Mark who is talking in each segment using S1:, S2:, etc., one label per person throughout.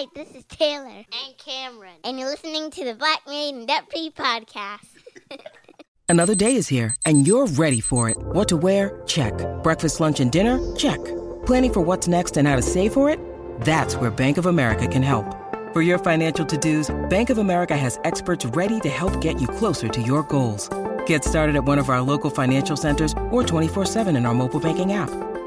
S1: Hi, this is Taylor.
S2: And Cameron.
S1: And you're listening to the Black Married and Debt Free podcast.
S3: Another day is here, and you're ready for it. What to wear? Check. Breakfast, lunch, and dinner? Check. Planning for what's next and how to save for it? That's where Bank of America can help. For your financial to dos, Bank of America has experts ready to help get you closer to your goals. Get started at one of our local financial centers or 24-7 in our mobile banking app.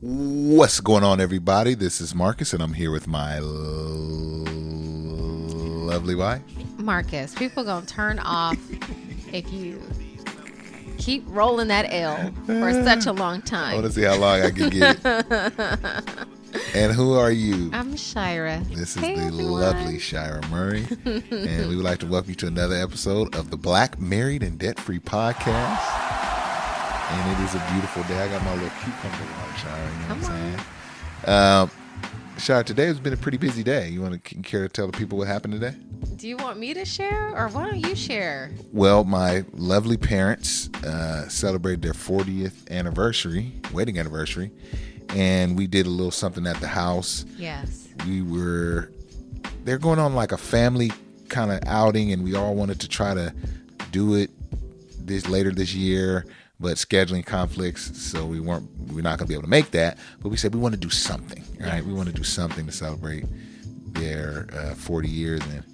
S4: What's going on, everybody? This is Marques, and I'm here with my l- lovely wife.
S5: Marcus, people gonna turn off if you keep rolling that L for such a long time.
S4: I want to see how long I can get. and who are you?
S5: I'm Shira.
S4: This is
S5: Hey,
S4: the
S5: everyone.
S4: lovely Shira Murrey, and we would like to welcome you to another episode of the Black Married and Debt Free Podcast. And it is a beautiful day. I got my little cucumber water, Shira. You know
S5: Come
S4: what I'm saying? Um, Shira, today has been a pretty busy day. You want to care to tell the people what happened today?
S5: Do you want me to share, or why don't you share?
S4: Well, my lovely parents uh, celebrated their 40th anniversary, wedding anniversary, and we did a little something at the house.
S5: Yes.
S4: We were, they're going on like a family kind of outing, and we all wanted to try to do it this later this year, but scheduling conflicts, so we weren't, we're not going to be able to make that. But we said we want to do something, right? We want to do something to celebrate their uh, 40 years, and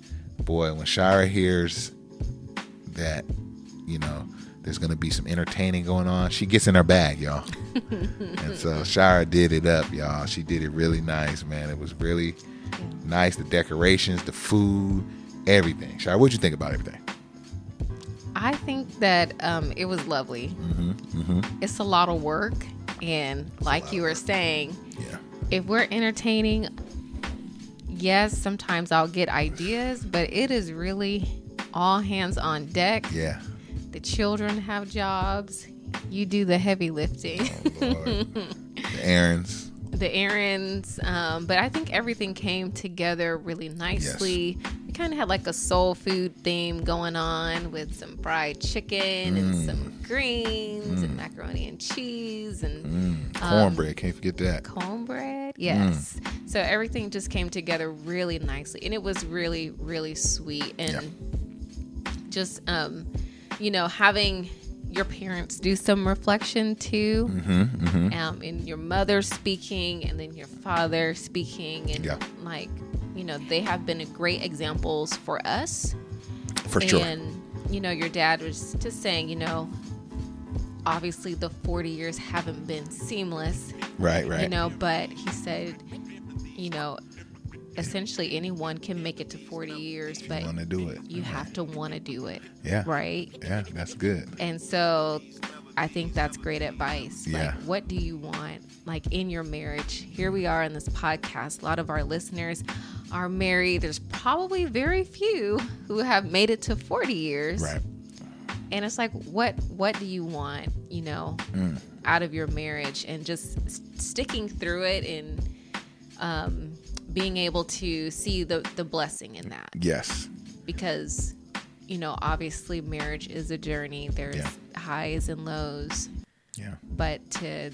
S4: boy, when Shira hears that, you know, there's to be some entertaining going on, she gets in her bag, y'all. and so Shira did it up, y'all. She did it really nice, man. It was really nice. The decorations, the food, everything. Shira, what'd you think about everything?
S5: I think that um, it was lovely.
S4: Mm-hmm,
S5: It's a lot of work, and like you were saying,
S4: Yeah.
S5: if we're entertaining, yes, sometimes I'll get ideas, but it is really all hands on deck.
S4: Yeah.
S5: The children have jobs. You do the heavy lifting,
S4: Oh, the errands.
S5: the errands. Um, but I think everything came together really nicely. We kind of had like a soul food theme going on with some fried chicken and some greens and macaroni and cheese and
S4: Mm, cornbread. Can't forget that.
S5: cornbread. Yes. So everything just came together really nicely. And it was really, really sweet. And just, um, you know, having your parents do some reflection too.
S4: Mm-hmm,
S5: Um, and your mother speaking and then your father speaking. And
S4: Yeah.
S5: like, you know, they have been great examples for us.
S4: For sure.
S5: And, you know, your dad was just saying, you know, obviously the 40 years haven't been seamless
S4: Right, right.
S5: you know but he said you know essentially anyone can make it to 40 years but
S4: want to do it.
S5: you have to want to do it
S4: Yeah.
S5: right
S4: Yeah, that's good.
S5: and so i think that's great advice
S4: Yeah.
S5: like what do you want like in your marriage here we are in this podcast a lot of our listeners are married there's probably very few who have made it to 40 years
S4: Right.
S5: and it's like what what do you want you know
S4: Mm.
S5: out of your marriage and just sticking through it and um, being able to see the the blessing in that
S4: Yes.
S5: because you know obviously marriage is a journey there's
S4: Yeah.
S5: highs and lows
S4: Yeah.
S5: but to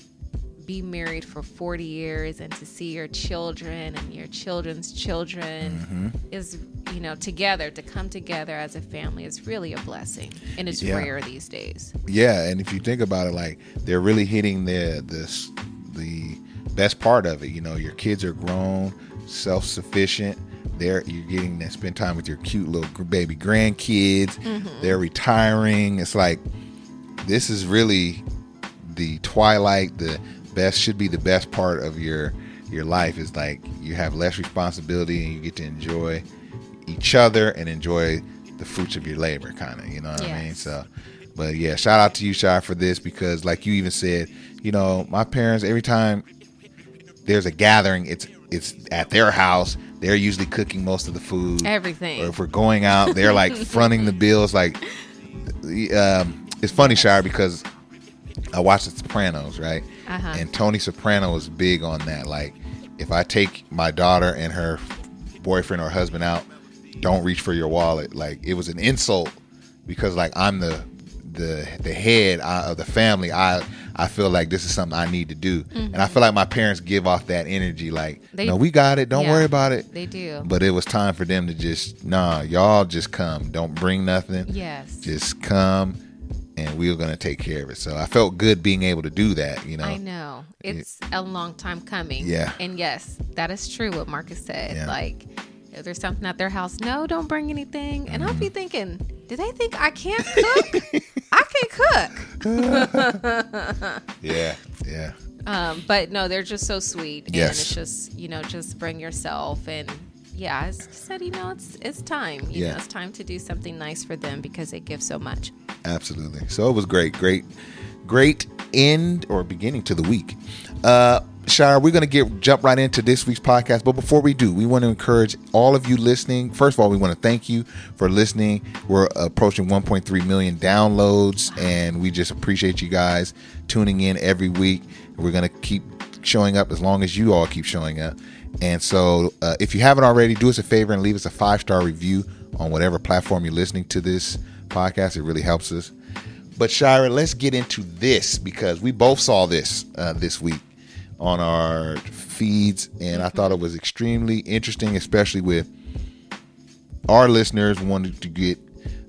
S5: be married for 40 years and to see your children and your children's children
S4: Mm-hmm.
S5: is you know together to come together as a family is really a blessing and it's
S4: Yeah.
S5: rare these days
S4: Yeah, and if you think about it, like they're really hitting the this the best part of it. You know, your kids are grown, self sufficient. They're you're getting to spend time with your cute little baby grandkids. Mm-hmm. They're retiring. It's like this is really the twilight, the best should be the best part of your your life is like you have less responsibility and you get to enjoy each other and enjoy the fruits of your labor, kind of. You know what I mean? So, but yeah, shout out to you, Shy, for this because, like you even said, you know, my parents every time there's a gathering, it's it's at their house. They're usually cooking most of the food.
S5: Everything.
S4: Or if we're going out, they're like fronting the bills. Like, um, it's funny, Shire, because I watched The Sopranos, right?
S5: Uh-huh.
S4: And Tony Soprano was big on that. Like, if I take my daughter and her boyfriend or husband out, don't reach for your wallet. Like, it was an insult because, like, I'm the the the head of the family. I I feel like this is something I need to do, and I feel like my parents give off that energy. Like,
S5: Mm-hmm. They-
S4: no, we got it. Don't
S5: Yeah,
S4: worry about it.
S5: They do.
S4: But it was time for them to just nah, y'all just come. Don't bring nothing.
S5: yes.
S4: Just come and we are gonna take care of it. So I felt good being able to do that, you know.
S5: I know. It's a long time coming.
S4: Yeah.
S5: And yes, that is true what Marques said.
S4: Yeah.
S5: Like, if there's something at their house, no, don't bring anything. And I'll be thinking, do they think I can't cook? I can cook.
S4: Yeah, yeah.
S5: Um, but no, they're just so sweet. And
S4: Yes.
S5: it's just, you know, just bring yourself and yeah, I said, you know, it's it's time. You
S4: Yeah.
S5: know, it's time to do something nice for them because they give so much.
S4: Absolutely. So it was great, great, great end or beginning to the week. Uh Shire, we're gonna get jump right into this week's podcast. But before we do, we want to encourage all of you listening. First of all, we want to thank you for listening. We're approaching 1.3 million downloads, and we just appreciate you guys tuning in every week. We're gonna keep showing up as long as you all keep showing up. And so, uh, if you haven't already, do us a favor and leave us a five star review on whatever platform you're listening to this podcast. It really helps us. But Shira, let's get into this because we both saw this uh, this week on our feeds, and I thought it was extremely interesting, especially with our listeners wanting to get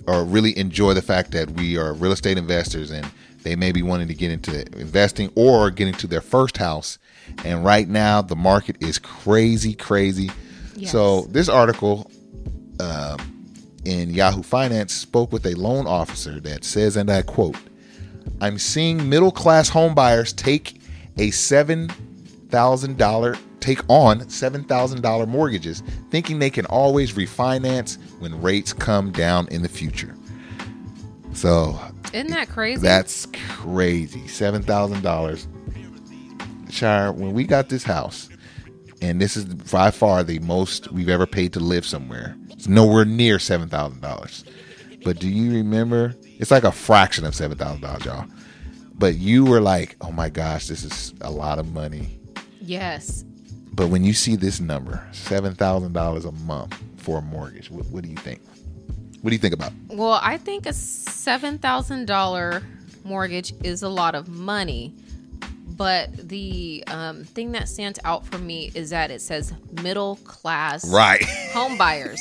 S4: or really enjoy the fact that we are real estate investors and they may be wanting to get into investing or getting to their first house. And right now, the market is crazy, crazy.
S5: Yes.
S4: So, this article um, in Yahoo Finance spoke with a loan officer that says, and I quote, I'm seeing middle class home buyers take a seven thousand dollar take on seven thousand dollar mortgages, thinking they can always refinance when rates come down in the future. So
S5: Isn't that crazy?
S4: that's crazy. Seven thousand dollars. Shire, when we got this house, and this is by far the most we've ever paid to live somewhere. It's nowhere near seven thousand dollars. But do you remember? It's like a fraction of seven thousand dollars, y'all. But you were like, "Oh my gosh, this is a lot of money."
S5: yes.
S4: But when you see this number, seven thousand dollars a month for a mortgage, what, what do you think? What do you think about?
S5: Well, I think a seven thousand dollar mortgage is a lot of money, but the um, thing that stands out for me is that it says middle class
S4: Right.
S5: home buyers.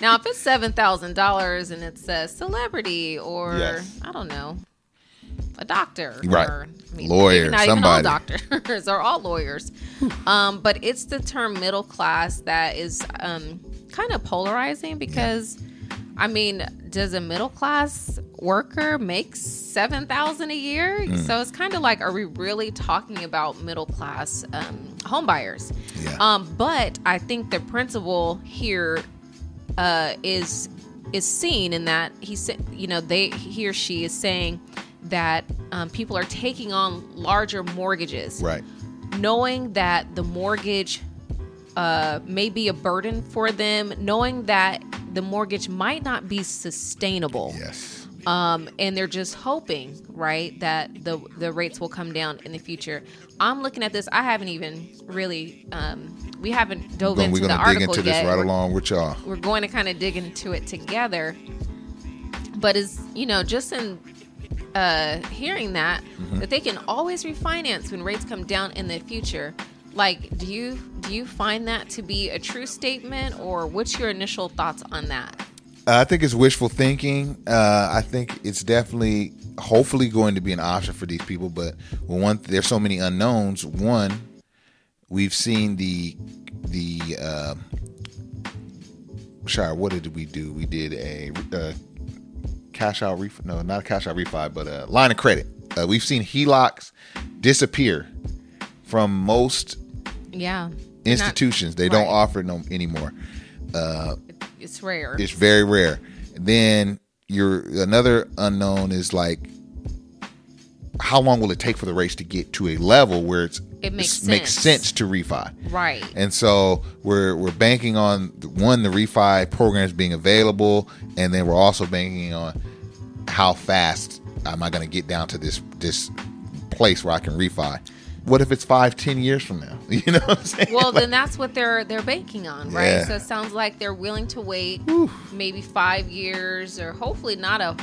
S5: now, if it's seven thousand dollars and it says celebrity or
S4: Yes.
S5: I don't know, a doctor,
S4: Right.
S5: or I
S4: Lawyer,
S5: maybe not
S4: somebody.
S5: even all doctors or all lawyers, um, but it's the term middle class that is um, kind of polarizing because. I mean, does a middle class worker make seven thousand a year?
S4: Mm.
S5: So it's kind of like, are we really talking about middle class um, home buyers?
S4: Yeah.
S5: Um, but I think the principle here uh, is is seen in that he said, you know, they he or she is saying that um, people are taking on larger mortgages,
S4: Right.
S5: knowing that the mortgage uh, may be a burden for them, knowing that the mortgage might not be sustainable
S4: Yes.
S5: um, and they're just hoping, right, that the the rates will come down in the future. I'm looking at this. I haven't even really, um, we haven't dove
S4: We're
S5: into
S4: going
S5: the
S4: to dig
S5: article
S4: into this
S5: yet.
S4: right
S5: We're-
S4: along with y'all.
S5: We're going to kind of dig into it together. But is you know just in uh, hearing that
S4: Mm-hmm.
S5: that they can always refinance when rates come down in the future. Like, do you do you find that to be a true statement, or what's your initial thoughts on that?
S4: Uh, I think it's wishful thinking. Uh, I think it's definitely, hopefully, going to be an option for these people. But when one, there's so many unknowns. One, we've seen the the. Uh, Shire, what did we do? We did a uh, cash out refi. No, not a cash out refi, but a line of credit Uh, we've seen HELOCs disappear from most
S5: Yeah.
S4: Institutions. they don't offer them anymore.
S5: Uh, It's rare.
S4: It's very rare. Then you're another unknown is like how long will it take for the race to get to a level where it's
S5: It makes
S4: makes
S5: sense.
S4: sense to refi.
S5: right.
S4: And so we're we're banking on one the refi programs being available, and then we're also banking on how fast am I going to get down to this this place where I can refi. What if it's five, ten years from now? You know what I'm saying?
S5: Well,
S4: Like,
S5: then that's what they're they're banking on, right?
S4: Yeah.
S5: So it sounds like they're willing to wait maybe five years or hopefully not a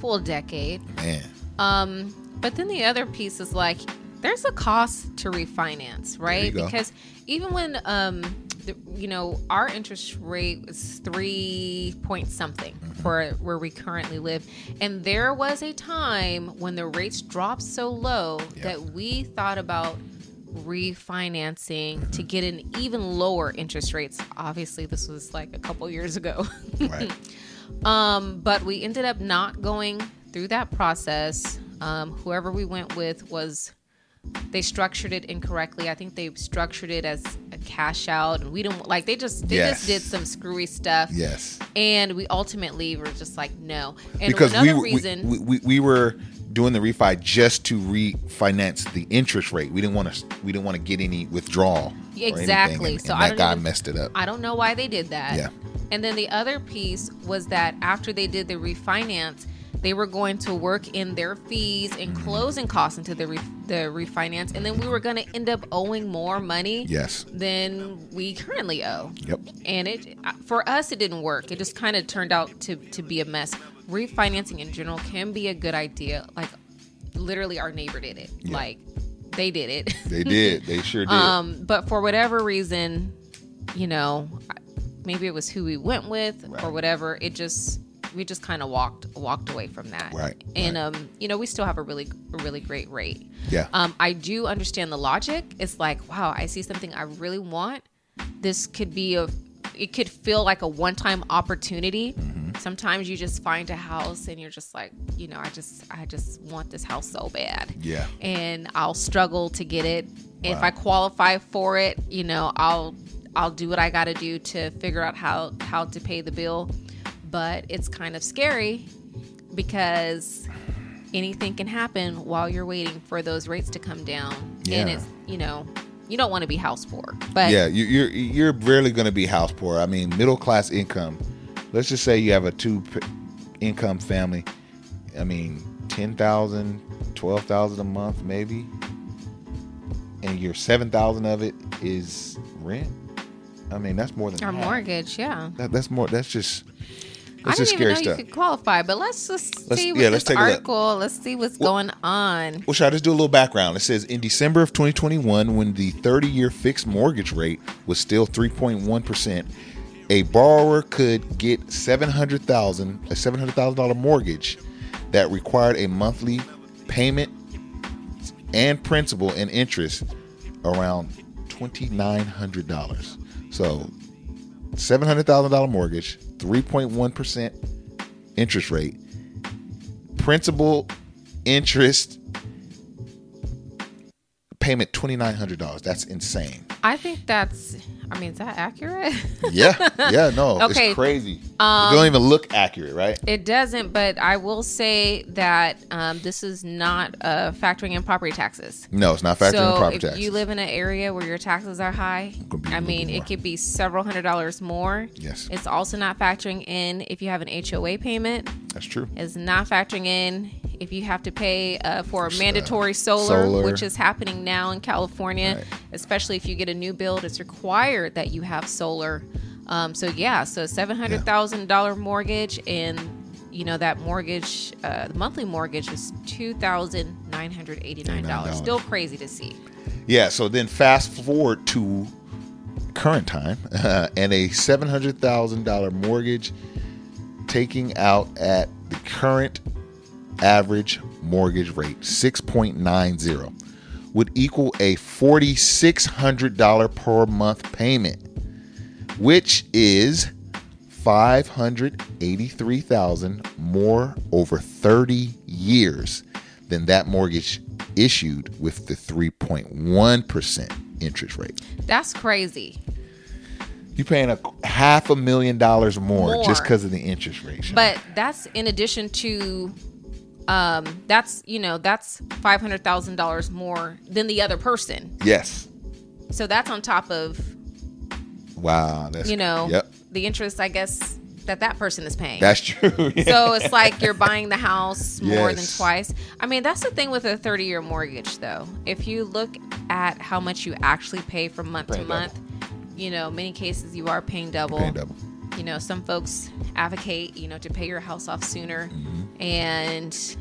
S5: full decade.
S4: man,
S5: Um, but then the other piece is like there's a cost to refinance, right? Because even when um, the, you know, our interest rate was three point something
S4: Mm-hmm.
S5: for where we currently live, and there was a time when the rates dropped so low that we thought about refinancing to get an even lower interest rates. Obviously, this was like a couple years ago.
S4: right?
S5: Um, but we ended up not going through that process. Um, whoever we went with was they structured it incorrectly. I think they structured it as a cash out, and we don't like they just they
S4: Yes.
S5: just did some screwy stuff.
S4: yes,
S5: And we ultimately were just like no. And
S4: because we,
S5: another
S4: were- we,
S5: reason,
S4: we, we we were doing the refi just to refinance the interest rate. We didn't want to we didn't want to get any withdrawal.
S5: Exactly.
S4: and-
S5: So
S4: and
S5: I
S4: that
S5: don't
S4: guy
S5: even-
S4: messed it up.
S5: I don't know why they did that.
S4: Yeah.
S5: And then the other piece was that after they did the refinance, they were going to work in their fees and
S4: Mm-hmm.
S5: closing costs into the re- the refinance, and then we were going to end up owing more money
S4: Yes.
S5: than we currently owe.
S4: Yep.
S5: And it for us, it didn't work. It just kind of turned out to to be a mess. Refinancing in general can be a good idea. Like literally, our neighbor did it. Like they did it.
S4: They did. They sure did.
S5: Um, but for whatever reason, you know, maybe it was who we went with or whatever. It just we just kind of walked walked away from that.
S4: Right,
S5: And
S4: right.
S5: um, you know, we still have a really a really great rate.
S4: Yeah.
S5: Um, I do understand the logic. It's like, wow, I see something I really want. This could be a it could feel like a one-time opportunity.
S4: Mm-hmm.
S5: Sometimes you just find a house and you're just like, you know, I just I just want this house so bad
S4: yeah.
S5: and I'll struggle to get it. If I qualify for it, you know, I'll I'll do what I got to do to figure out how how to pay the bill. But it's kind of scary because anything can happen while you're waiting for those rates to come down. And it's, you know, you don't want to be house poor. But
S4: yeah, you, you're you're rarely going to be house poor. I mean, middle class income. Let's just say you have a two p- income family. I mean, 10,000, 12,000 a month maybe. And your 7,000 of it is rent. I mean, that's more than
S5: our
S4: half.
S5: mortgage, yeah.
S4: That, that's more that's just
S5: I didn't even know
S4: stuff.
S5: you could qualify, but let's just
S4: Let's-
S5: see with
S4: yeah, let's take
S5: article. Let's see what's going on.
S4: Well, shall I just do a little background? It says in December of 2021, when the 30 year fixed mortgage rate was still 3.1%, a borrower could get 700000 a $700,000 mortgage that required a monthly payment and principal and interest around $2,900. So, $700,000 mortgage, 3.1% interest rate, principal, interest, payment $2,900. That's insane.
S5: I think that's. I mean, is that accurate?
S4: Yeah, yeah, no,
S5: Okay,
S4: it's crazy. it don't even look accurate, right?
S5: it doesn't, but I will say that um, this is not uh, factoring in property taxes.
S4: No, it's not factoring
S5: so
S4: in property
S5: if
S4: taxes.
S5: you live in an area where your taxes are high,
S4: Could be a
S5: I mean, it could be several hundred dollars more.
S4: Yes.
S5: It's also not factoring in if you have an HOA payment.
S4: That's true.
S5: It's not factoring in if you have to pay uh, for
S4: uh,
S5: mandatory solar,
S4: solar.
S5: which is happening now in California.
S4: Right.
S5: Especially if you get a new build, it's required that you have solar. Um, so yeah, so seven hundred thousand dollar mortgage, and you know that mortgage, uh, the monthly mortgage is two thousand nine hundred eighty nine dollars.
S4: $89.
S5: Still crazy to see.
S4: Yeah, so then fast forward to current time and a $700,000 mortgage taking out at the current average mortgage rate, 6.90, would equal a $4,600 per month payment, which is 583,000 more over 30 years than that mortgage issued with the 3.1% interest rate.
S5: That's crazy.
S4: You're paying a half a million dollars more,
S5: More.
S4: just because of the interest rate.
S5: But that's in addition to um that's you know that's five hundred thousand dollars more than the other person.
S4: Yes,
S5: so that's on top of
S4: wow, that's
S5: you know
S4: yep,
S5: the interest i guess that that person is paying.
S4: That's true.
S5: so it's like you're buying the house more than twice. I mean that's the thing with a 30 year mortgage though. If you look at how much you actually pay from month to
S4: double.
S5: month you know many cases you are paying double.
S4: Paying double.
S5: You know some folks advocate you know to pay your house off sooner
S4: Mm-hmm.
S5: and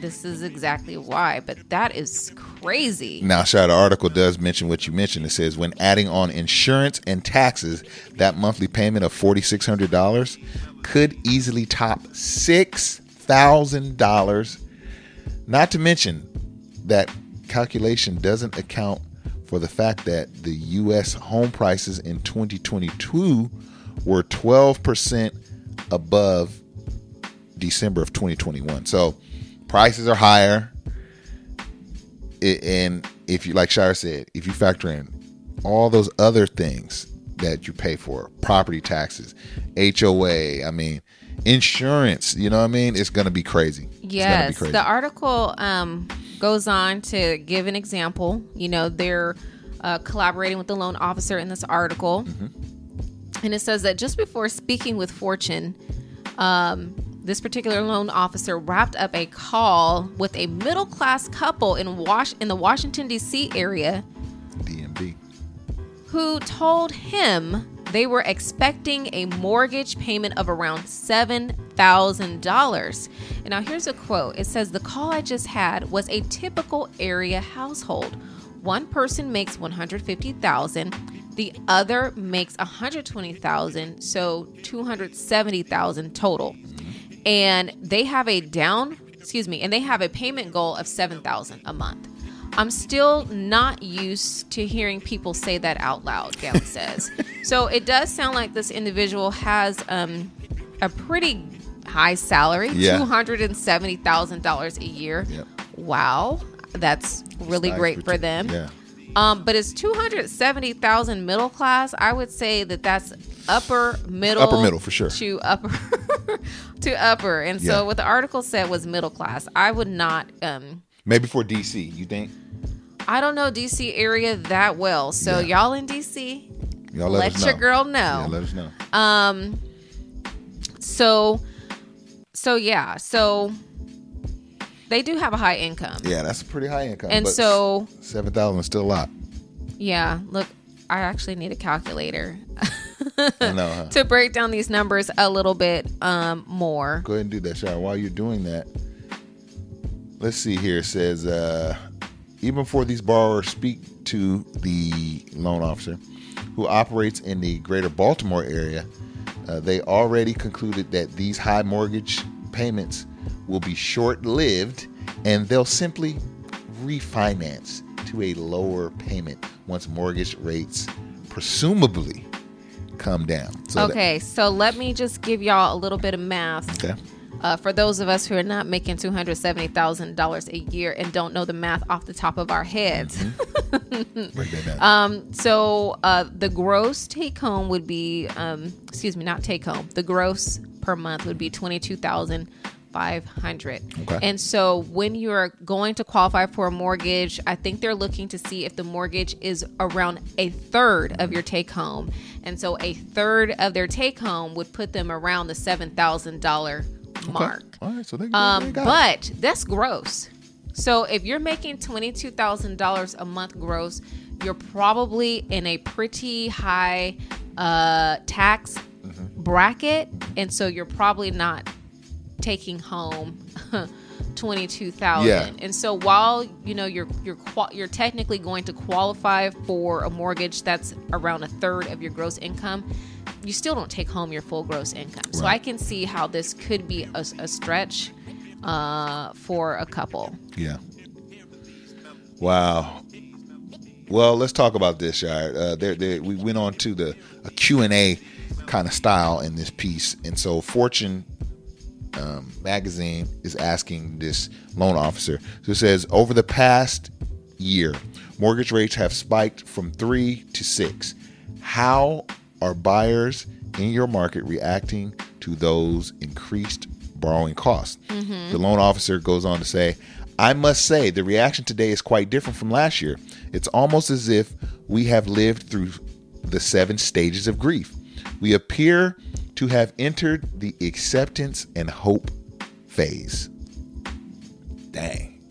S5: this is exactly why but that is crazy
S4: Now, Shai, the article does mention what you mentioned. It says when adding on insurance and taxes, that monthly payment of forty six hundred dollars could easily top six thousand dollars. Not to mention that calculation doesn't account for the fact that the U.S. home prices in 2022 were 12 percent above December of 2021. So prices are higher it, and if you like Shire said, if you factor in all those other things that you pay for, property taxes, HOA, I mean, insurance, you know what I mean? It's gonna be crazy. It's be
S5: Yes,
S4: crazy.
S5: the article um, goes on to give an example. You know, they're uh, collaborating with the loan officer in this article,
S4: Mm-hmm.
S5: And it says that just before speaking with Fortune, um, this particular loan officer wrapped up a call with a middle class couple in Wash in the Washington D.C. area
S4: DMV.
S5: who told him they were expecting a mortgage payment of around $7,000. And now here's a quote it says, The call I just had was a typical area household. One person makes 150000 the other makes 120000 so 270000 total. And they have a down excuse me and they have a payment goal of 7000 a month. I'm still not used to hearing people say that out loud gail says. So it does sound like this individual has um, a pretty high salary
S4: Yeah.
S5: $270000 a year.
S4: Yep.
S5: wow. That's really
S4: Nice
S5: great for them.
S4: Yeah.
S5: Um, but it's two hundred seventy thousand middle class. I would say that that's upper middle,
S4: Upper middle, for sure.
S5: to upper to upper. And so
S4: Yeah.
S5: what the article said was middle class. I would not. Um,
S4: Maybe for DC, you think?
S5: I don't know DC area that well. So
S4: Yeah.
S5: y'all in DC,
S4: Y'all let,
S5: let,
S4: us know.
S5: your girl know.
S4: Yeah, let us know.
S5: Um, so, so yeah, so they do have a high income,
S4: yeah, that's a pretty high income.
S5: and
S4: but
S5: so
S4: seven thousand is still a lot.
S5: yeah. Look, I actually need a calculator
S4: know. Huh?
S5: to break down these numbers a little bit um, more.
S4: Go ahead and do that, Shire. While you're doing that, let's see here. It says, uh, even before these borrowers speak to the loan officer who operates in the greater Baltimore area, uh, they already concluded that these high mortgage payments will be short lived and they'll simply refinance to a lower payment once mortgage rates presumably come down. So that-
S5: Okay, so let me just give y'all a little bit of math.
S4: okay.
S5: Uh, for those of us who are not making two hundred seventy thousand dollars a year and don't know the math off the top of our heads,
S4: that down.
S5: um, so uh, the gross take home would be, um, excuse me, not take home. The gross per month would be twenty two thousand five hundred.
S4: Okay.
S5: And so when you're going to qualify for a mortgage, I think they're looking to see if the mortgage is around a third of your take home, and so a third of their take home would put them around the seven thousand dollar mark.
S4: All right, so they,
S5: Um,
S4: they got it.
S5: but that's gross. So if you're making twenty two thousand dollars a month gross, you're probably in a pretty high uh, tax
S4: Mm-hmm.
S5: bracket, and so you're probably not taking home twenty two thousand.
S4: Yeah.
S5: And so while you know you're you're you're technically going to qualify for a mortgage that's around a third of your gross income, you still don't take home your full gross income. So I can see how this could be a, a stretch uh, for a couple.
S4: Yeah. Wow. Well, let's talk about this, Shire. Uh, there, there, we went on to the Q and A kind of style in this piece, and so Fortune um, magazine is asking this loan officer. So it says over the past year, mortgage rates have spiked from three to six. How are buyers in your market reacting to those increased borrowing costs?
S5: Mm-hmm.
S4: The loan officer goes on to say, I must say the reaction today is quite different from last year. It's almost as if we have lived through the seven stages of grief. We appear to have entered the acceptance and hope phase. Dang.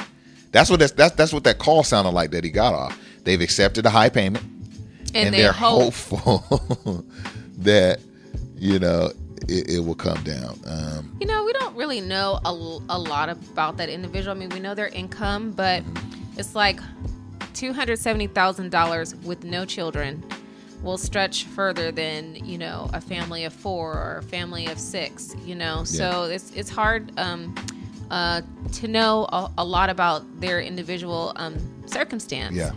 S4: That's what that's, that's that's what that call sounded like that he got off. They've accepted a high payment
S5: And,
S4: and,
S5: they
S4: they're
S5: hope.
S4: hopeful that you know it, it will come down. Um,
S5: You know, we don't really know a, a lot about that individual. I mean, we know their income, but it's like $270,000 with no children will stretch further than, you know, a family of four or a family of six, you know? So it's, it's hard um, uh, to know a, a lot about their individual um, circumstance.
S4: yeah,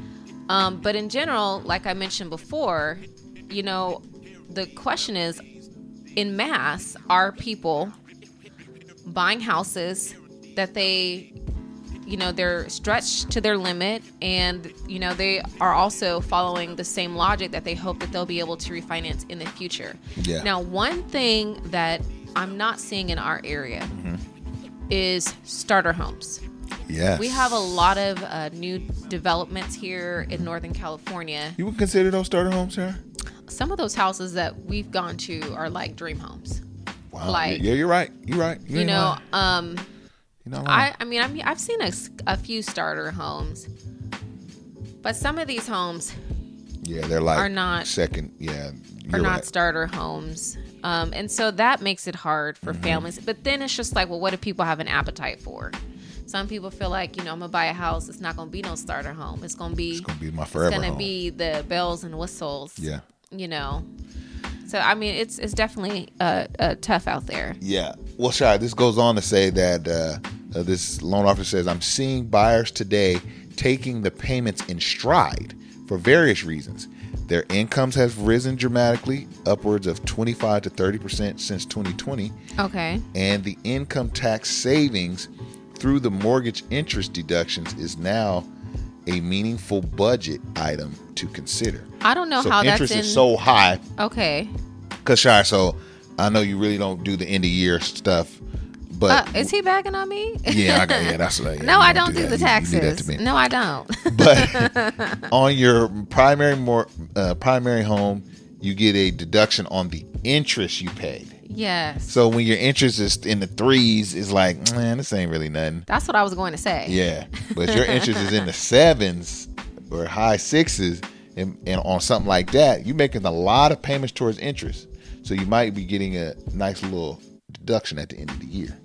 S5: Um, but in general, like I mentioned before, you know, the question is in mass, are people buying houses that they, you know, they're stretched to their limit and, you know, they are also following the same logic that they hope that they'll be able to refinance in the future.
S4: Yeah.
S5: Now, one thing that I'm not seeing in our area is starter homes.
S4: yes.
S5: We have a lot of uh, new developments here in Northern California.
S4: You would consider those starter homes, Sarah?
S5: Some of those houses that we've gone to are like dream homes.
S4: Wow.
S5: Like-
S4: yeah, you're right. You're right. You,
S5: You know,
S4: lying.
S5: um,
S4: You're not
S5: I. I mean, I I've seen a, a few starter homes, but some of these homes
S4: yeah, they're like
S5: are not-
S4: second. Yeah,
S5: are not
S4: right.
S5: starter homes. Um, and so that makes it hard for
S4: Mm-hmm.
S5: families. But then it's just like, well, what do people have an appetite for? Some people feel like, you know, I'm gonna buy a house. It's not gonna be no starter home. It's gonna be
S4: It's gonna be my forever.
S5: it's gonna
S4: home.
S5: be the bells and whistles.
S4: Yeah.
S5: You know. So I mean, it's it's definitely uh, uh, tough out there.
S4: Yeah. Well, Shai, this goes on to say that uh, uh, this loan officer says, I'm seeing buyers today taking the payments in stride for various reasons. Their incomes have risen dramatically, upwards of 25 to 30% since 2020,
S5: Okay.
S4: and the income tax savings through the mortgage interest deductions is now a meaningful budget item to consider.
S5: I don't know
S4: so
S5: how that's
S4: interest
S5: in.
S4: is so high
S5: okay.
S4: Cause Shy, so I know you really don't do the end of year stuff,
S5: Uh, is he bagging on me?
S4: yeah, I got yeah, that's what. Yeah,
S5: no, I don't do,
S4: that.
S5: the
S4: You- you that
S5: taxes. No, I don't.
S4: But on your primary more uh, primary home, you get a deduction on the interest you paid.
S5: yes.
S4: So when your interest is in the threes, it's like, man, this ain't really nothing.
S5: That's what I was going to say.
S4: Yeah, but your interest is in the sevens or high sixes, and, and on something like that, you're making a lot of payments towards interest. So you might be getting a nice little deduction at the end of the year.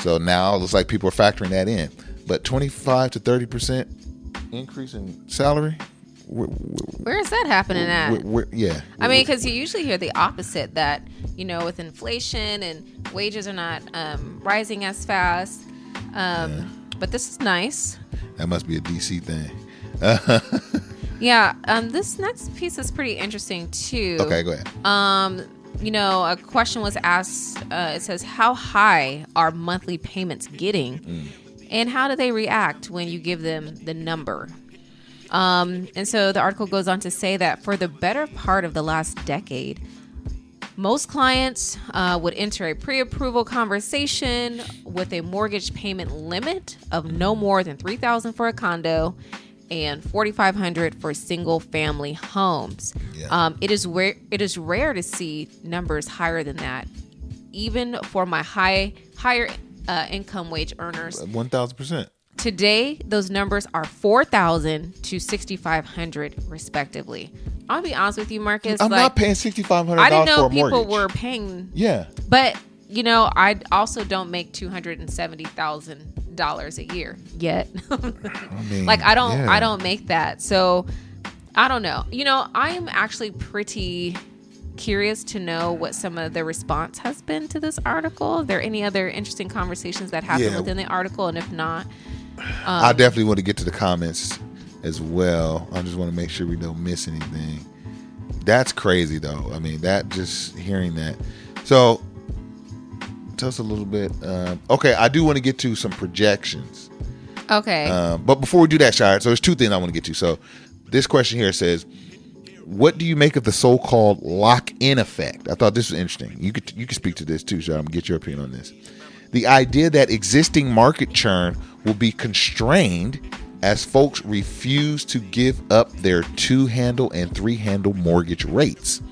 S4: So now it looks like people are factoring that in. But 25 to 30 percent increase in salary. Where,
S5: Where is that happening at?
S4: yeah,
S5: I mean, because you usually hear the opposite that, you know, with inflation and wages are not um, rising as fast. Um, But this is nice.
S4: that must be a DC thing.
S5: Yeah. Um, this next piece is pretty interesting, too.
S4: Okay, go ahead.
S5: Um, you know, a question was asked. Uh, it says, "How high are monthly payments getting, and how do they react when you give them the number?" Um, and so the article goes on to say that for the better part of the last decade, most clients uh, would enter a pre-approval conversation with a mortgage payment limit of no more than three thousand for a condo and 4500 for single family homes.
S4: Yeah.
S5: Um, it is rare, it is rare to see numbers higher than that, even for my high higher uh, income wage earners.
S4: 1000%.
S5: Today, those numbers are 4,000 to 6,500 respectively. I'll be honest with you, Marques.
S4: I'm
S5: like,
S4: not paying 6500
S5: I didn't know people
S4: mortgage.
S5: were paying.
S4: Yeah.
S5: But, you know, I also don't make 270,000 dollars a year yet.
S4: I mean,
S5: like I don't,
S4: yeah.
S5: I don't make that. So I don't know. You know, I am actually pretty curious to know what some of the response has been to this article. Are there any other interesting conversations that happened
S4: Yeah.
S5: within the article? And if not, um,
S4: I definitely want to get to the comments as well. I just want to make sure we don't miss anything. That's crazy though. I mean, that just hearing that. So tell us a little bit. Um, okay, I do want to get to some projections.
S5: Okay.
S4: Um, but before we do that, Shire, so there's two things I want to get to. So this question here says, "What do you make of the so-called lock-in effect?" I thought this was interesting. You could you could speak to this too, Shire. I'm gonna get your opinion on this. The idea that existing market churn will be constrained as folks refuse to give up their two-handle and three-handle mortgage rates.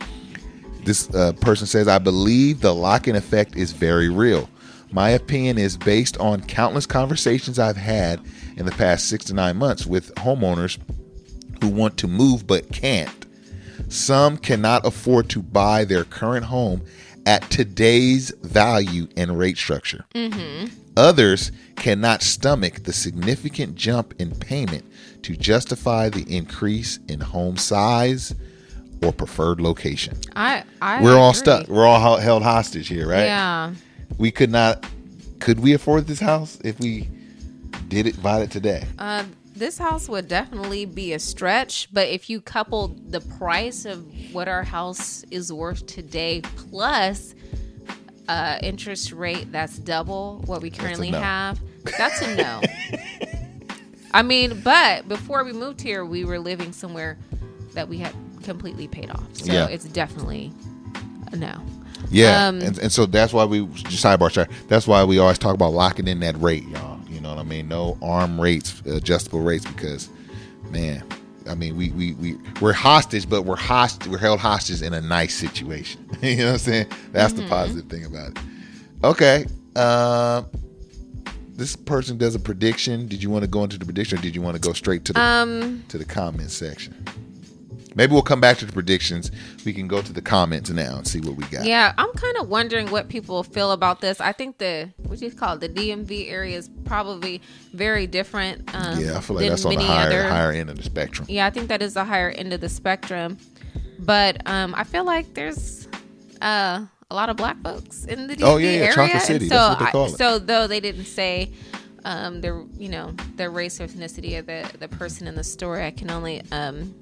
S4: This uh, person says, I believe the lock in effect is very real. My opinion is based on countless conversations I've had in the past six to nine months with homeowners who want to move but can't. Some cannot afford to buy their current home at today's value and rate structure. Others cannot stomach the significant jump in payment to justify the increase in home size or preferred location.
S5: I, I
S4: We're all stuck. We're all held hostage here, right?
S5: Yeah.
S4: We could not. Could we afford this house if we did it, bought it today?
S5: Uh, this house would definitely be a stretch, but if you couple the price of what our house is worth today plus uh, interest rate that's double what we currently
S4: no.
S5: have, that's a no. I mean, but before we moved here, we were living somewhere that we had completely paid off. So
S4: Yeah.
S5: it's definitely a no.
S4: Yeah,
S5: Um,
S4: and, and so that's why we just sidebar. Sorry, that's why we always talk about locking in that rate, y'all. You know what I mean? No arm rates, adjustable rates, because man, I mean we we we we're hostage, but we're hostage. We're held hostage in a nice situation. you know what I'm saying? That's
S5: Mm-hmm.
S4: the positive thing about it. Okay. Uh, this person does a prediction. Did you want to go into the prediction, or did you want to go straight to the
S5: Um,
S4: to the comment section? Maybe we'll come back to the predictions. We can go to the comments now and see what we got.
S5: Yeah, I'm kind of wondering what people feel about this. I think the what you call it, the DMV area is probably very different. Um,
S4: Yeah, I feel like that's on the higher
S5: other-
S4: higher end of the spectrum.
S5: Yeah, I think that is the higher end of the spectrum. But um, I feel like there's uh, a lot of black folks in the DMV
S4: Oh, yeah, yeah,
S5: area.
S4: Chocolate City,
S5: so,
S4: that's what they call
S5: I,
S4: it.
S5: so though they didn't say um, their you know their race or ethnicity of the the person in the story, I can only um,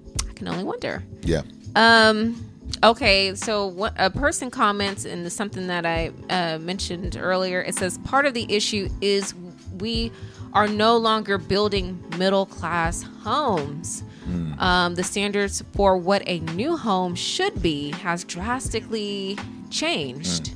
S5: can only wonder.
S4: Yeah.
S5: Um. Okay, so what, a person comments, and something that I uh, mentioned earlier. It says part of the issue is we are no longer building middle class homes. Um, the standards for what a new home should be has drastically changed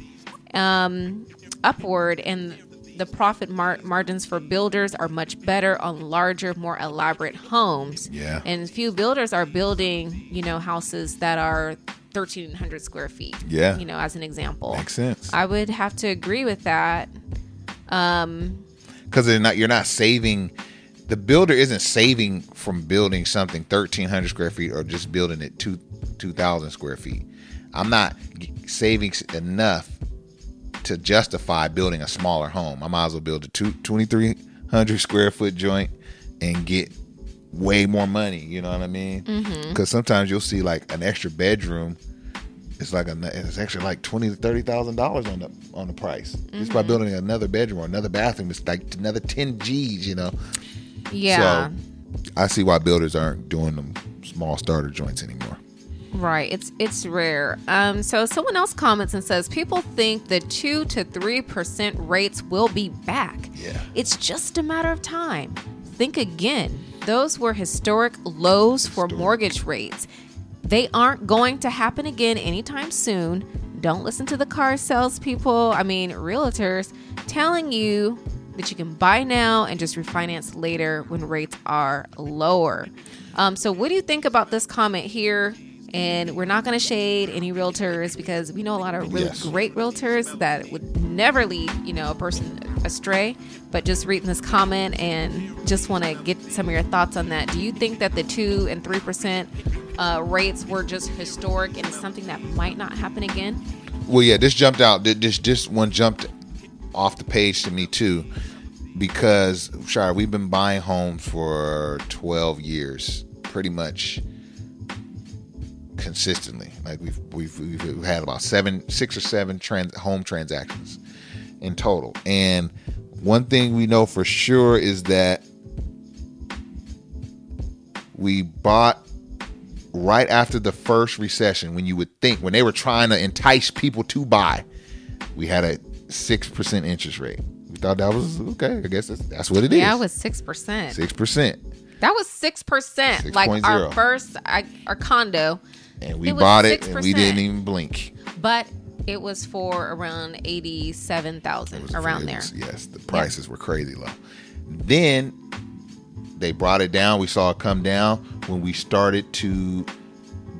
S5: um, upward, and the profit mar- margins for builders are much better on larger, more elaborate homes.
S4: Yeah.
S5: And few builders are building, you know, houses that are 1,300 square feet.
S4: Yeah.
S5: You know, as an example.
S4: Makes sense.
S5: I would have to agree with that. Um,
S4: Because they're not you're not saving the builder isn't saving from building something thirteen hundred square feet or just building it two two thousand square feet. I'm not saving enough to justify building a smaller home. I might as well build a two, 2300 square foot joint and get way more money. You know what I mean? Mm-hmm. Because sometimes you'll see like an extra bedroom. It's like a, it's actually like twenty to thirty thousand dollars on the on the price just by mm-hmm. building another bedroom or another bathroom. It's like another ten G's. You know.
S5: yeah.
S4: So I see why builders aren't doing them small starter joints anymore.
S5: Right. It's it's rare. Um, so someone else comments and says people think the two to three percent rates will be back.
S4: Yeah.
S5: It's just a matter of time. Think again. Those were historic lows for mortgage rates. They aren't going to happen again anytime soon. Don't listen to the car salespeople, I mean realtors, telling you that you can buy now and just refinance later when rates are lower. Um, so, what do you think about this comment here? And we're not going to shade any realtors because we know a lot of really
S4: Yes.
S5: great realtors that would never lead, you know, a person astray. But just reading this comment and just want to get some of your thoughts on that. Do you think that the two and three percent uh, rates were just historic and something that might not happen again?
S4: Well, yeah, this jumped out. This this one jumped off the page to me too, because Shire, we've been buying homes for twelve years, pretty much consistently. Like we've we've, we've had about seven, six or seven trans, home transactions in total. And one thing we know for sure is that we bought right after the first recession when you would think when they were trying to entice people to buy we had a six percent interest rate. We thought that was okay. I guess that's, that's what it is.
S5: Yeah, it was six percent.
S4: six percent,
S5: That was six percent. Like our first, our condo,
S4: and we
S5: It
S4: bought it, and we didn't even blink.
S5: but it was for around eighty-seven
S4: It
S5: around there.
S4: yes, the prices were crazy low. Then they brought it down. We saw it come down when we started to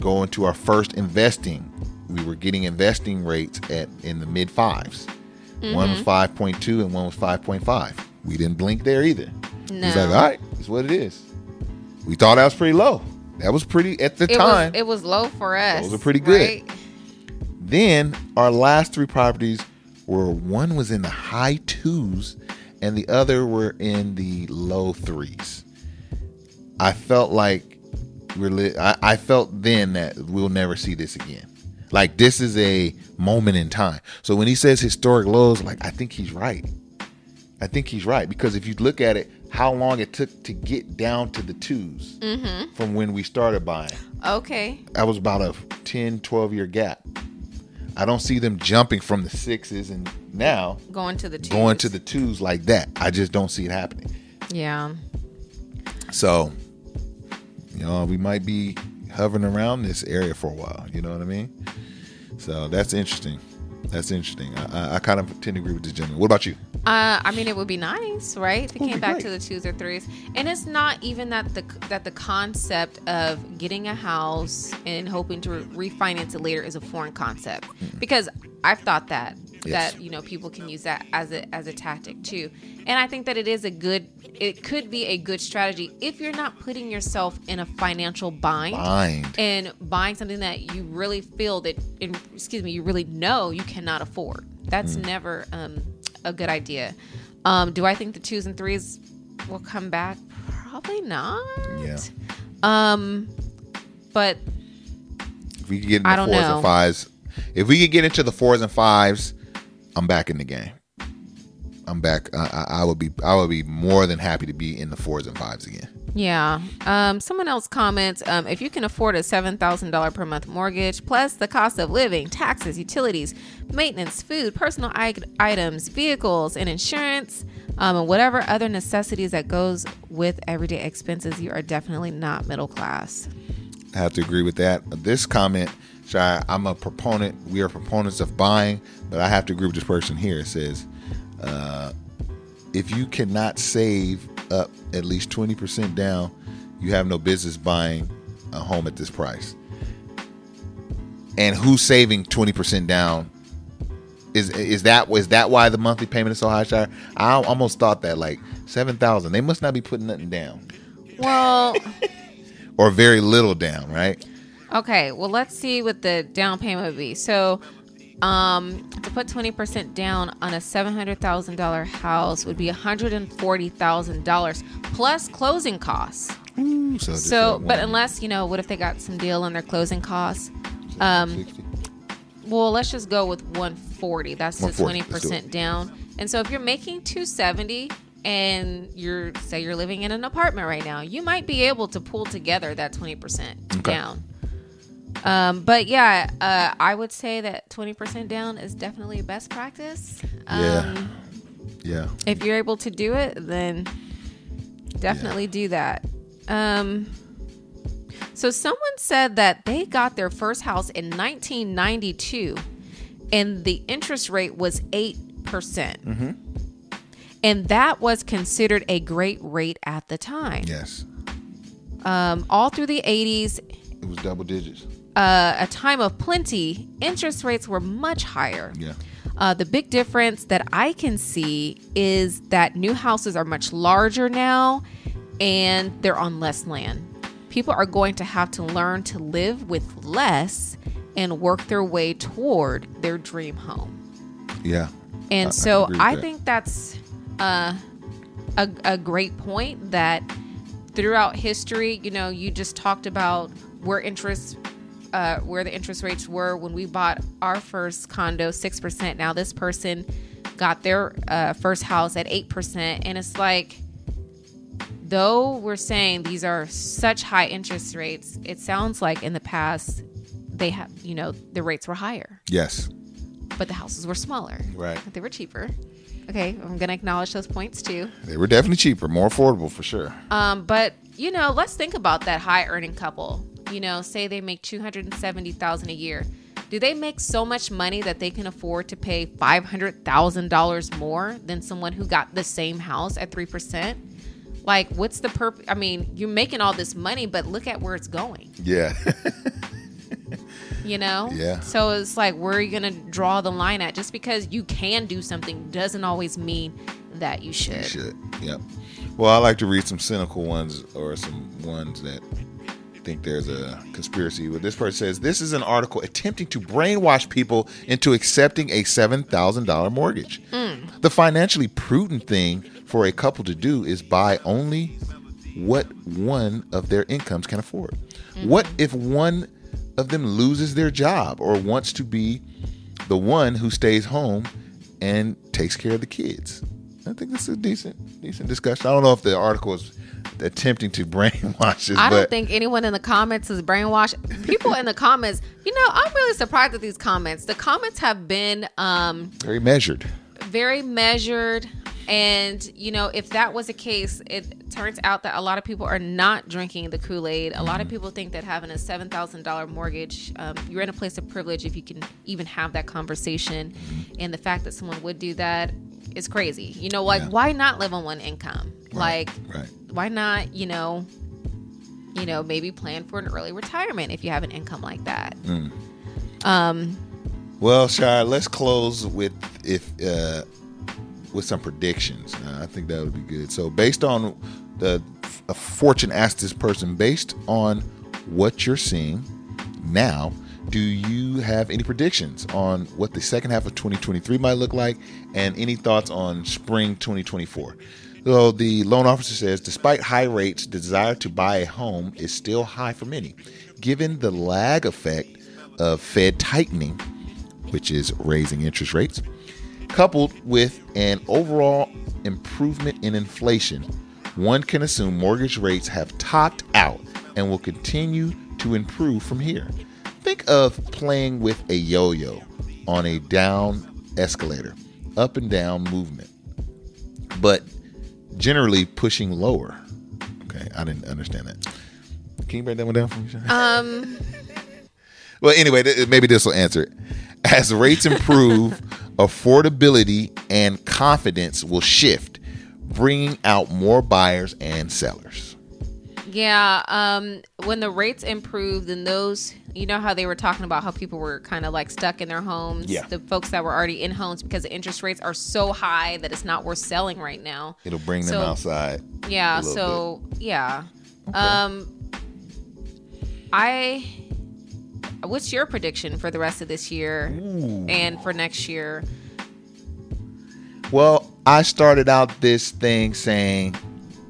S4: go into our first investing. We were getting investing rates at in the mid 5s One
S5: Mm-hmm.
S4: was five point two and one was five point five. We didn't blink there either.
S5: No.
S4: It's like, all right, it's what it is. We thought that was pretty low. That was pretty at the
S5: it
S4: time.
S5: was it was low for us.
S4: Those are pretty good.
S5: right?
S4: Then our last three properties were one was in the high twos and the other were in the low threes. I felt like we're li- I, I felt then that we'll never see this again. Like this is a moment in time. So when he says historic lows, like I think he's right. I think he's right because if you look at it, how long it took to get down to the 2s mm-hmm. from when we started buying.
S5: Okay.
S4: that was about a 10 12 year gap. I don't see them jumping from the sixes and now
S5: Going to the twos.
S4: going to the twos like that. I just don't see it happening.
S5: Yeah.
S4: so you know we might be hovering around this area for a while you know what i mean? So that's interesting. That's interesting. I, I, I kind of tend to agree with this gentleman. What about you
S5: Uh, I mean, it would be nice, right? If it came back
S4: great.
S5: to the twos or threes, and it's not even that the that the concept of getting a house and hoping to re- refinance it later is a foreign concept because I've thought that
S4: Yes.
S5: that you know people can use that as a as a tactic too, and I think that it is a good it could be a good strategy if you're not putting yourself in a financial bind
S4: bind
S5: and buying something that you really feel that, in, excuse me, you really know you cannot afford. That's
S4: Mm.
S5: never um, a good idea. Um, do I think the twos and threes will come back? Probably not.
S4: yeah
S5: Um, but
S4: if we could get into
S5: I don't
S4: fours
S5: know.
S4: and fives if we could get into the fours and fives i'm back in the game i'm back I, I, I would be i would be more than happy to be in the fours and fives again
S5: yeah. Um, someone else comments um, if you can afford a seven thousand dollar per month mortgage plus the cost of living, taxes, utilities, maintenance, food, personal I- items, vehicles, and insurance. Um, and whatever other necessities that goes with everyday expenses, you are definitely not middle class.
S4: I have to agree with that. This comment, I'm a proponent. We are proponents of buying, but I have to agree with this person here. It says, uh, if you cannot save up at least 20% down, you have no business buying a home at this price. And who's saving 20% down? Is is that is that why the monthly payment is so high, Shira? I almost thought that like seven thousand. They must not be putting nothing down
S5: Well,
S4: or very little down, right?
S5: okay. Well, let's see what the down payment would be. So, um, to put twenty percent down on a seven hundred thousand dollar house would be one hundred and forty thousand dollars plus closing costs.
S4: Ooh, so
S5: So, but unless you know, what if they got some deal on their closing costs? Um, well, let's just go with 140. That's the 20
S4: let's do it.
S5: percent down. And so, if you're making 270 and you're say you're living in an apartment right now, you might be able to pull together that 20 percent
S4: Okay.
S5: down. Um, but yeah, uh, I would say that 20 percent down is definitely best practice. Um,
S4: Yeah. Yeah.
S5: if you're able to do it, then definitely do that. Um, so someone said that they got their first house in 1992, and the interest rate was eight percent, and that was considered a great rate at the time.
S4: Yes.
S5: Um, all through the 80s,
S4: It was double digits.
S5: Uh, a time of plenty, interest rates were much higher.
S4: Yeah.
S5: Uh, the big difference that I can see is that new houses are much larger now and they're on less land. People are going to have to learn to live with less and work their way toward their dream home.
S4: Yeah.
S5: And
S4: I- I
S5: so I,
S4: that.
S5: think that's uh, a, a great point that throughout history, you know, you just talked about where interest, uh, where the interest rates were when we bought our first condo, 6%. Now this person got their uh, first house at 8%. And it's like, though we're saying these are such high interest rates, it sounds like in the past, they have, you know, the rates were higher.
S4: Yes.
S5: but the houses were smaller.
S4: Right.
S5: But they were cheaper. Okay, I'm gonna acknowledge those points too.
S4: They were definitely cheaper, more affordable for sure.
S5: Um, but you know, let's think about that high earning couple. You know, say they make two hundred and seventy thousand a year. Do they make so much money that they can afford to pay five hundred thousand dollars more than someone who got the same house at three percent? Like, what's the purpose? I mean, you're making all this money, but look at where it's going.
S4: Yeah.
S5: You know?
S4: Yeah.
S5: So it's like, where are you gonna draw the line at? Just because you can do something doesn't always mean that you should.
S4: You should. Yep. Well, I like to read some cynical ones or some ones that think there's a conspiracy. But this person says this is an article attempting to brainwash people into accepting a seven thousand dollar mortgage. Hmm. The financially prudent thing for a couple to do is buy only what one of their incomes can afford. Mm-hmm. What if one of them loses their job or wants to be the one who stays home and takes care of the kids? I think this is a decent decent discussion. I don't know if the article is attempting to brainwash us,
S5: I don't think anyone in the comments is brainwashed. People in the comments, you know, I'm really surprised at these comments. The comments have been um,
S4: very measured.
S5: very measured. And, you know, if that was the case, it turns out that a lot of people are not drinking the Kool Aid. A lot of people think that having a $7,000 mortgage, um, you're in a place of privilege if you can even have that conversation. And the fact that someone would do that is crazy. You know, like,
S4: Yeah.
S5: why not live on one income? Like,
S4: Right.
S5: Why not, you know, you know, maybe plan for an early retirement if you have an income like that. Um,
S4: Well, Shira, let's close with if uh, with some predictions. Uh, I think that would be good. So, based on the a fortune asked this person, based on what you're seeing now, do you have any predictions on what the second half of 2023 might look like, and any thoughts on spring 2024? So, the loan officer says, despite high rates, the desire to buy a home is still high for many, given the lag effect of Fed tightening which is raising interest rates, coupled with an overall improvement in inflation, one can assume mortgage rates have topped out and will continue to improve from here. Think of playing with a yo yo on a down escalator, up and down movement, but generally pushing lower. Okay, I didn't understand that. Can you break that one down for me, Sean?
S5: um,
S4: Well, anyway, th- maybe this will answer it. As rates improve, affordability and confidence will shift, bringing out more buyers and sellers.
S5: Yeah. Um, when the rates improve, then those, you know, how they were talking about how people were kind of like stuck in their homes.
S4: Yeah.
S5: The folks that were already in homes because the interest rates are so high that it's not worth selling right now.
S4: It'll bring them
S5: So-
S4: outside.
S5: Yeah. So yeah. Um, I. What's your prediction for the rest of this year and for next year?
S4: Well, I started out this thing saying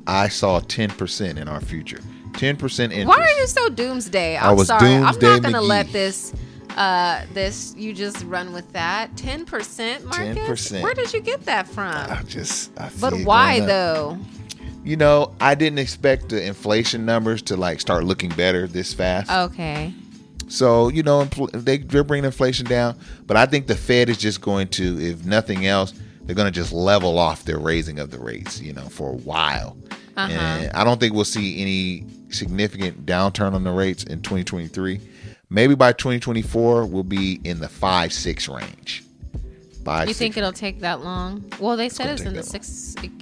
S4: I saw 10% in our future. 10% interest.
S5: Why are you so doomsday?
S4: I
S5: I'm
S4: was
S5: sorry. I'm not gonna let this uh this you just run with that. Ten percent, market
S4: 10%.
S5: Where did you get that from?
S4: I just, I
S5: but why though?
S4: You know, I didn't expect the inflation numbers to like start looking better this fast.
S5: Okay.
S4: So you know they they're bringing inflation down, but I think the Fed is just going to, if nothing else, they're going to just level off their raising of the rates, you know, for a while.
S5: Uh-huh.
S4: And I don't think we'll see any significant downturn on the rates in 2023. Maybe by 2024 we'll be in the five six range. Five.
S5: You think it'll take that long? Well, they said it's in the six. It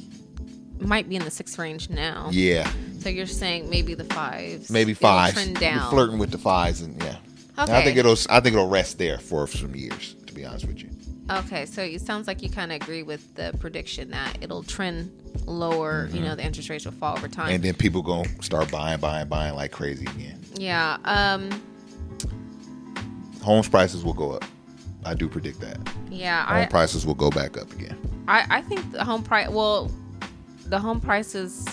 S5: might be in the six range now.
S4: Yeah,
S5: So you're saying maybe the fives.
S4: maybe
S5: It'll
S4: five.
S5: Trend down.
S4: flirting with the fives, and yeah. And I think it'll. I think it'll rest there for some years. To be honest with you.
S5: Okay, so it sounds like you kind of agree with the prediction that it'll trend lower. You know, the interest rates will fall over time.
S4: Mm-hmm. And then people gonna start buying, buying, buying like crazy again.
S5: yeah. Um.
S4: Homes prices will go up. I do predict that.
S5: Yeah.
S4: Home
S5: I,
S4: prices will go back up again.
S5: I, I think the home price. Well, the home prices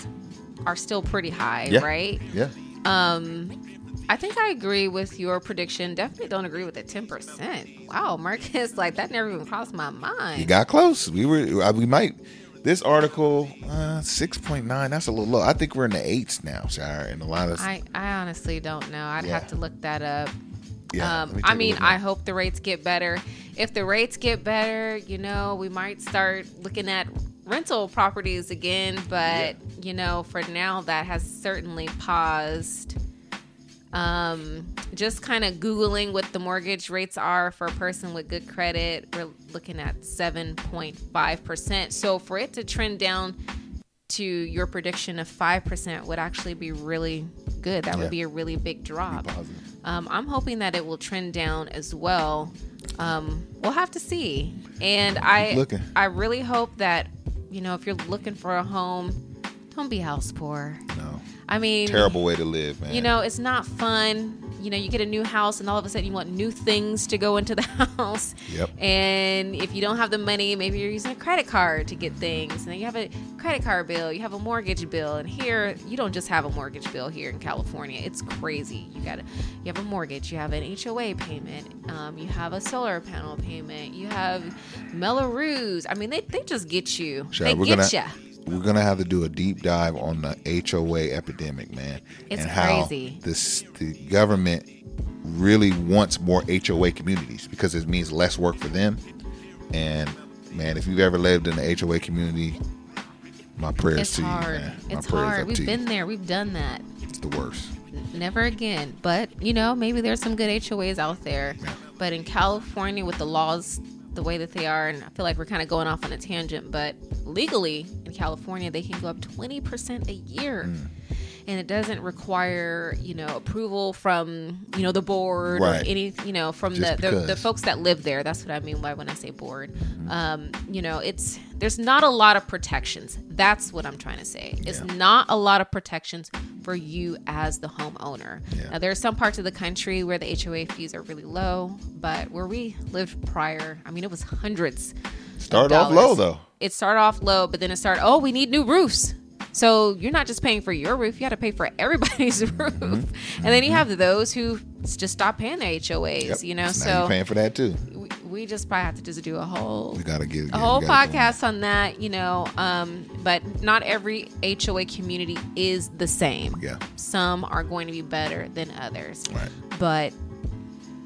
S5: are still pretty high,
S4: Yeah.
S5: right?
S4: Yeah.
S5: Um, I think I agree with your prediction. Definitely don't agree with the ten percent. Wow, Marques, like that never even crossed my mind.
S4: You got close. We were. We might. This article, uh, six point nine. That's a little low. I think we're in the eights now, Shira, and a lot of.
S5: I, I honestly don't know. I'd
S4: Yeah.
S5: have to look that up.
S4: yeah.
S5: um,
S4: me
S5: I mean, I hope the rates get better. if the rates get better, you know, we might start looking at rental properties again. But, yeah. you know, for now, that has certainly paused. Um, just kind of Googling what the mortgage rates are for a person with good credit, we're looking at 7.5%. So for it to trend down to your prediction of 5% would actually be really good. That yeah. would be a really big drop. Um, I'm hoping that it will trend down as well. Um, we'll have to see. And I, I really hope that, you know, if you're looking for a home, don't be house poor.
S4: No.
S5: I mean,
S4: terrible way to live, man.
S5: You know, it's not fun you know, you get a new house and all of a sudden you want new things to go into the house.
S4: Yep.
S5: And if you don't have the money, maybe you're using a credit card to get things. And then you have a credit card bill, you have a mortgage bill. And here, you don't just have a mortgage bill here in California. It's crazy. You got you have a mortgage, you have an HOA payment, um, you have a solar panel payment, you have Mello-Roos. I mean, they, they just get you. Sure, they get you
S4: we're gonna have to do a deep dive on the HOA epidemic, man,
S5: it's
S4: and
S5: crazy.
S4: how this the government really wants more HOA communities because it means less work for them. And man, if you've ever lived in the HOA community, my prayers
S5: it's
S4: to
S5: hard.
S4: you, man.
S5: My it's hard. We've been you. there. We've done that.
S4: It's the worst.
S5: Never again. But you know, maybe there's some good HOAs out there. Yeah. But in California, with the laws the way that they are, and I feel like we're kind of going off on a tangent, but legally in California, they can go up 20% a year. Mm. And it doesn't require, you know, approval from, you know, the board
S4: right.
S5: or any, you know, from the, the, the folks that live there. That's what I mean by when I say board. Mm-hmm. Um, you know, it's there's not a lot of protections. That's what I'm trying to say. It's yeah. not a lot of protections for you as the homeowner. Yeah. Now, there are some parts of the country where the HOA fees are really low, but where we lived prior, I mean, it was hundreds.
S4: Started off low though.
S5: It started off low, but then it started. Oh, we need new roofs. So you're not just paying for your roof; you got to pay for everybody's roof. Mm-hmm. And then you mm-hmm. have those who just stop paying their HOAs. Yep. You know, so,
S4: so paying for that too
S5: we just probably have to just do a whole
S4: we gotta get
S5: a whole podcast on that you know um, but not every hoa community is the same.
S4: Yeah.
S5: Some are going to be better than others.
S4: Right.
S5: But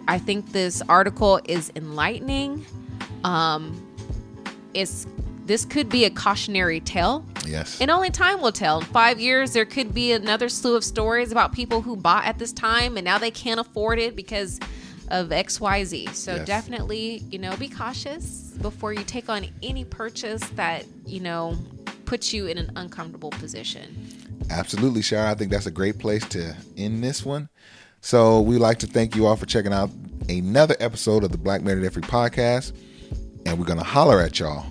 S5: i think this article is enlightening. Um it's this could be a cautionary tale.
S4: Yes.
S5: And only time will tell. In five years, there could be another slew of stories about people who bought at this time and now they can't afford it because of XYZ. So yes. definitely, you know, be cautious before you take on any purchase that, you know, puts you in an uncomfortable position.
S4: Absolutely, Shira. I think that's a great place to end this one. So we'd like to thank you all for checking out another episode of the Black Married at Free podcast. And we're going to holler at y'all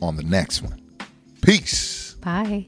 S4: on the next one. Peace.
S5: Bye.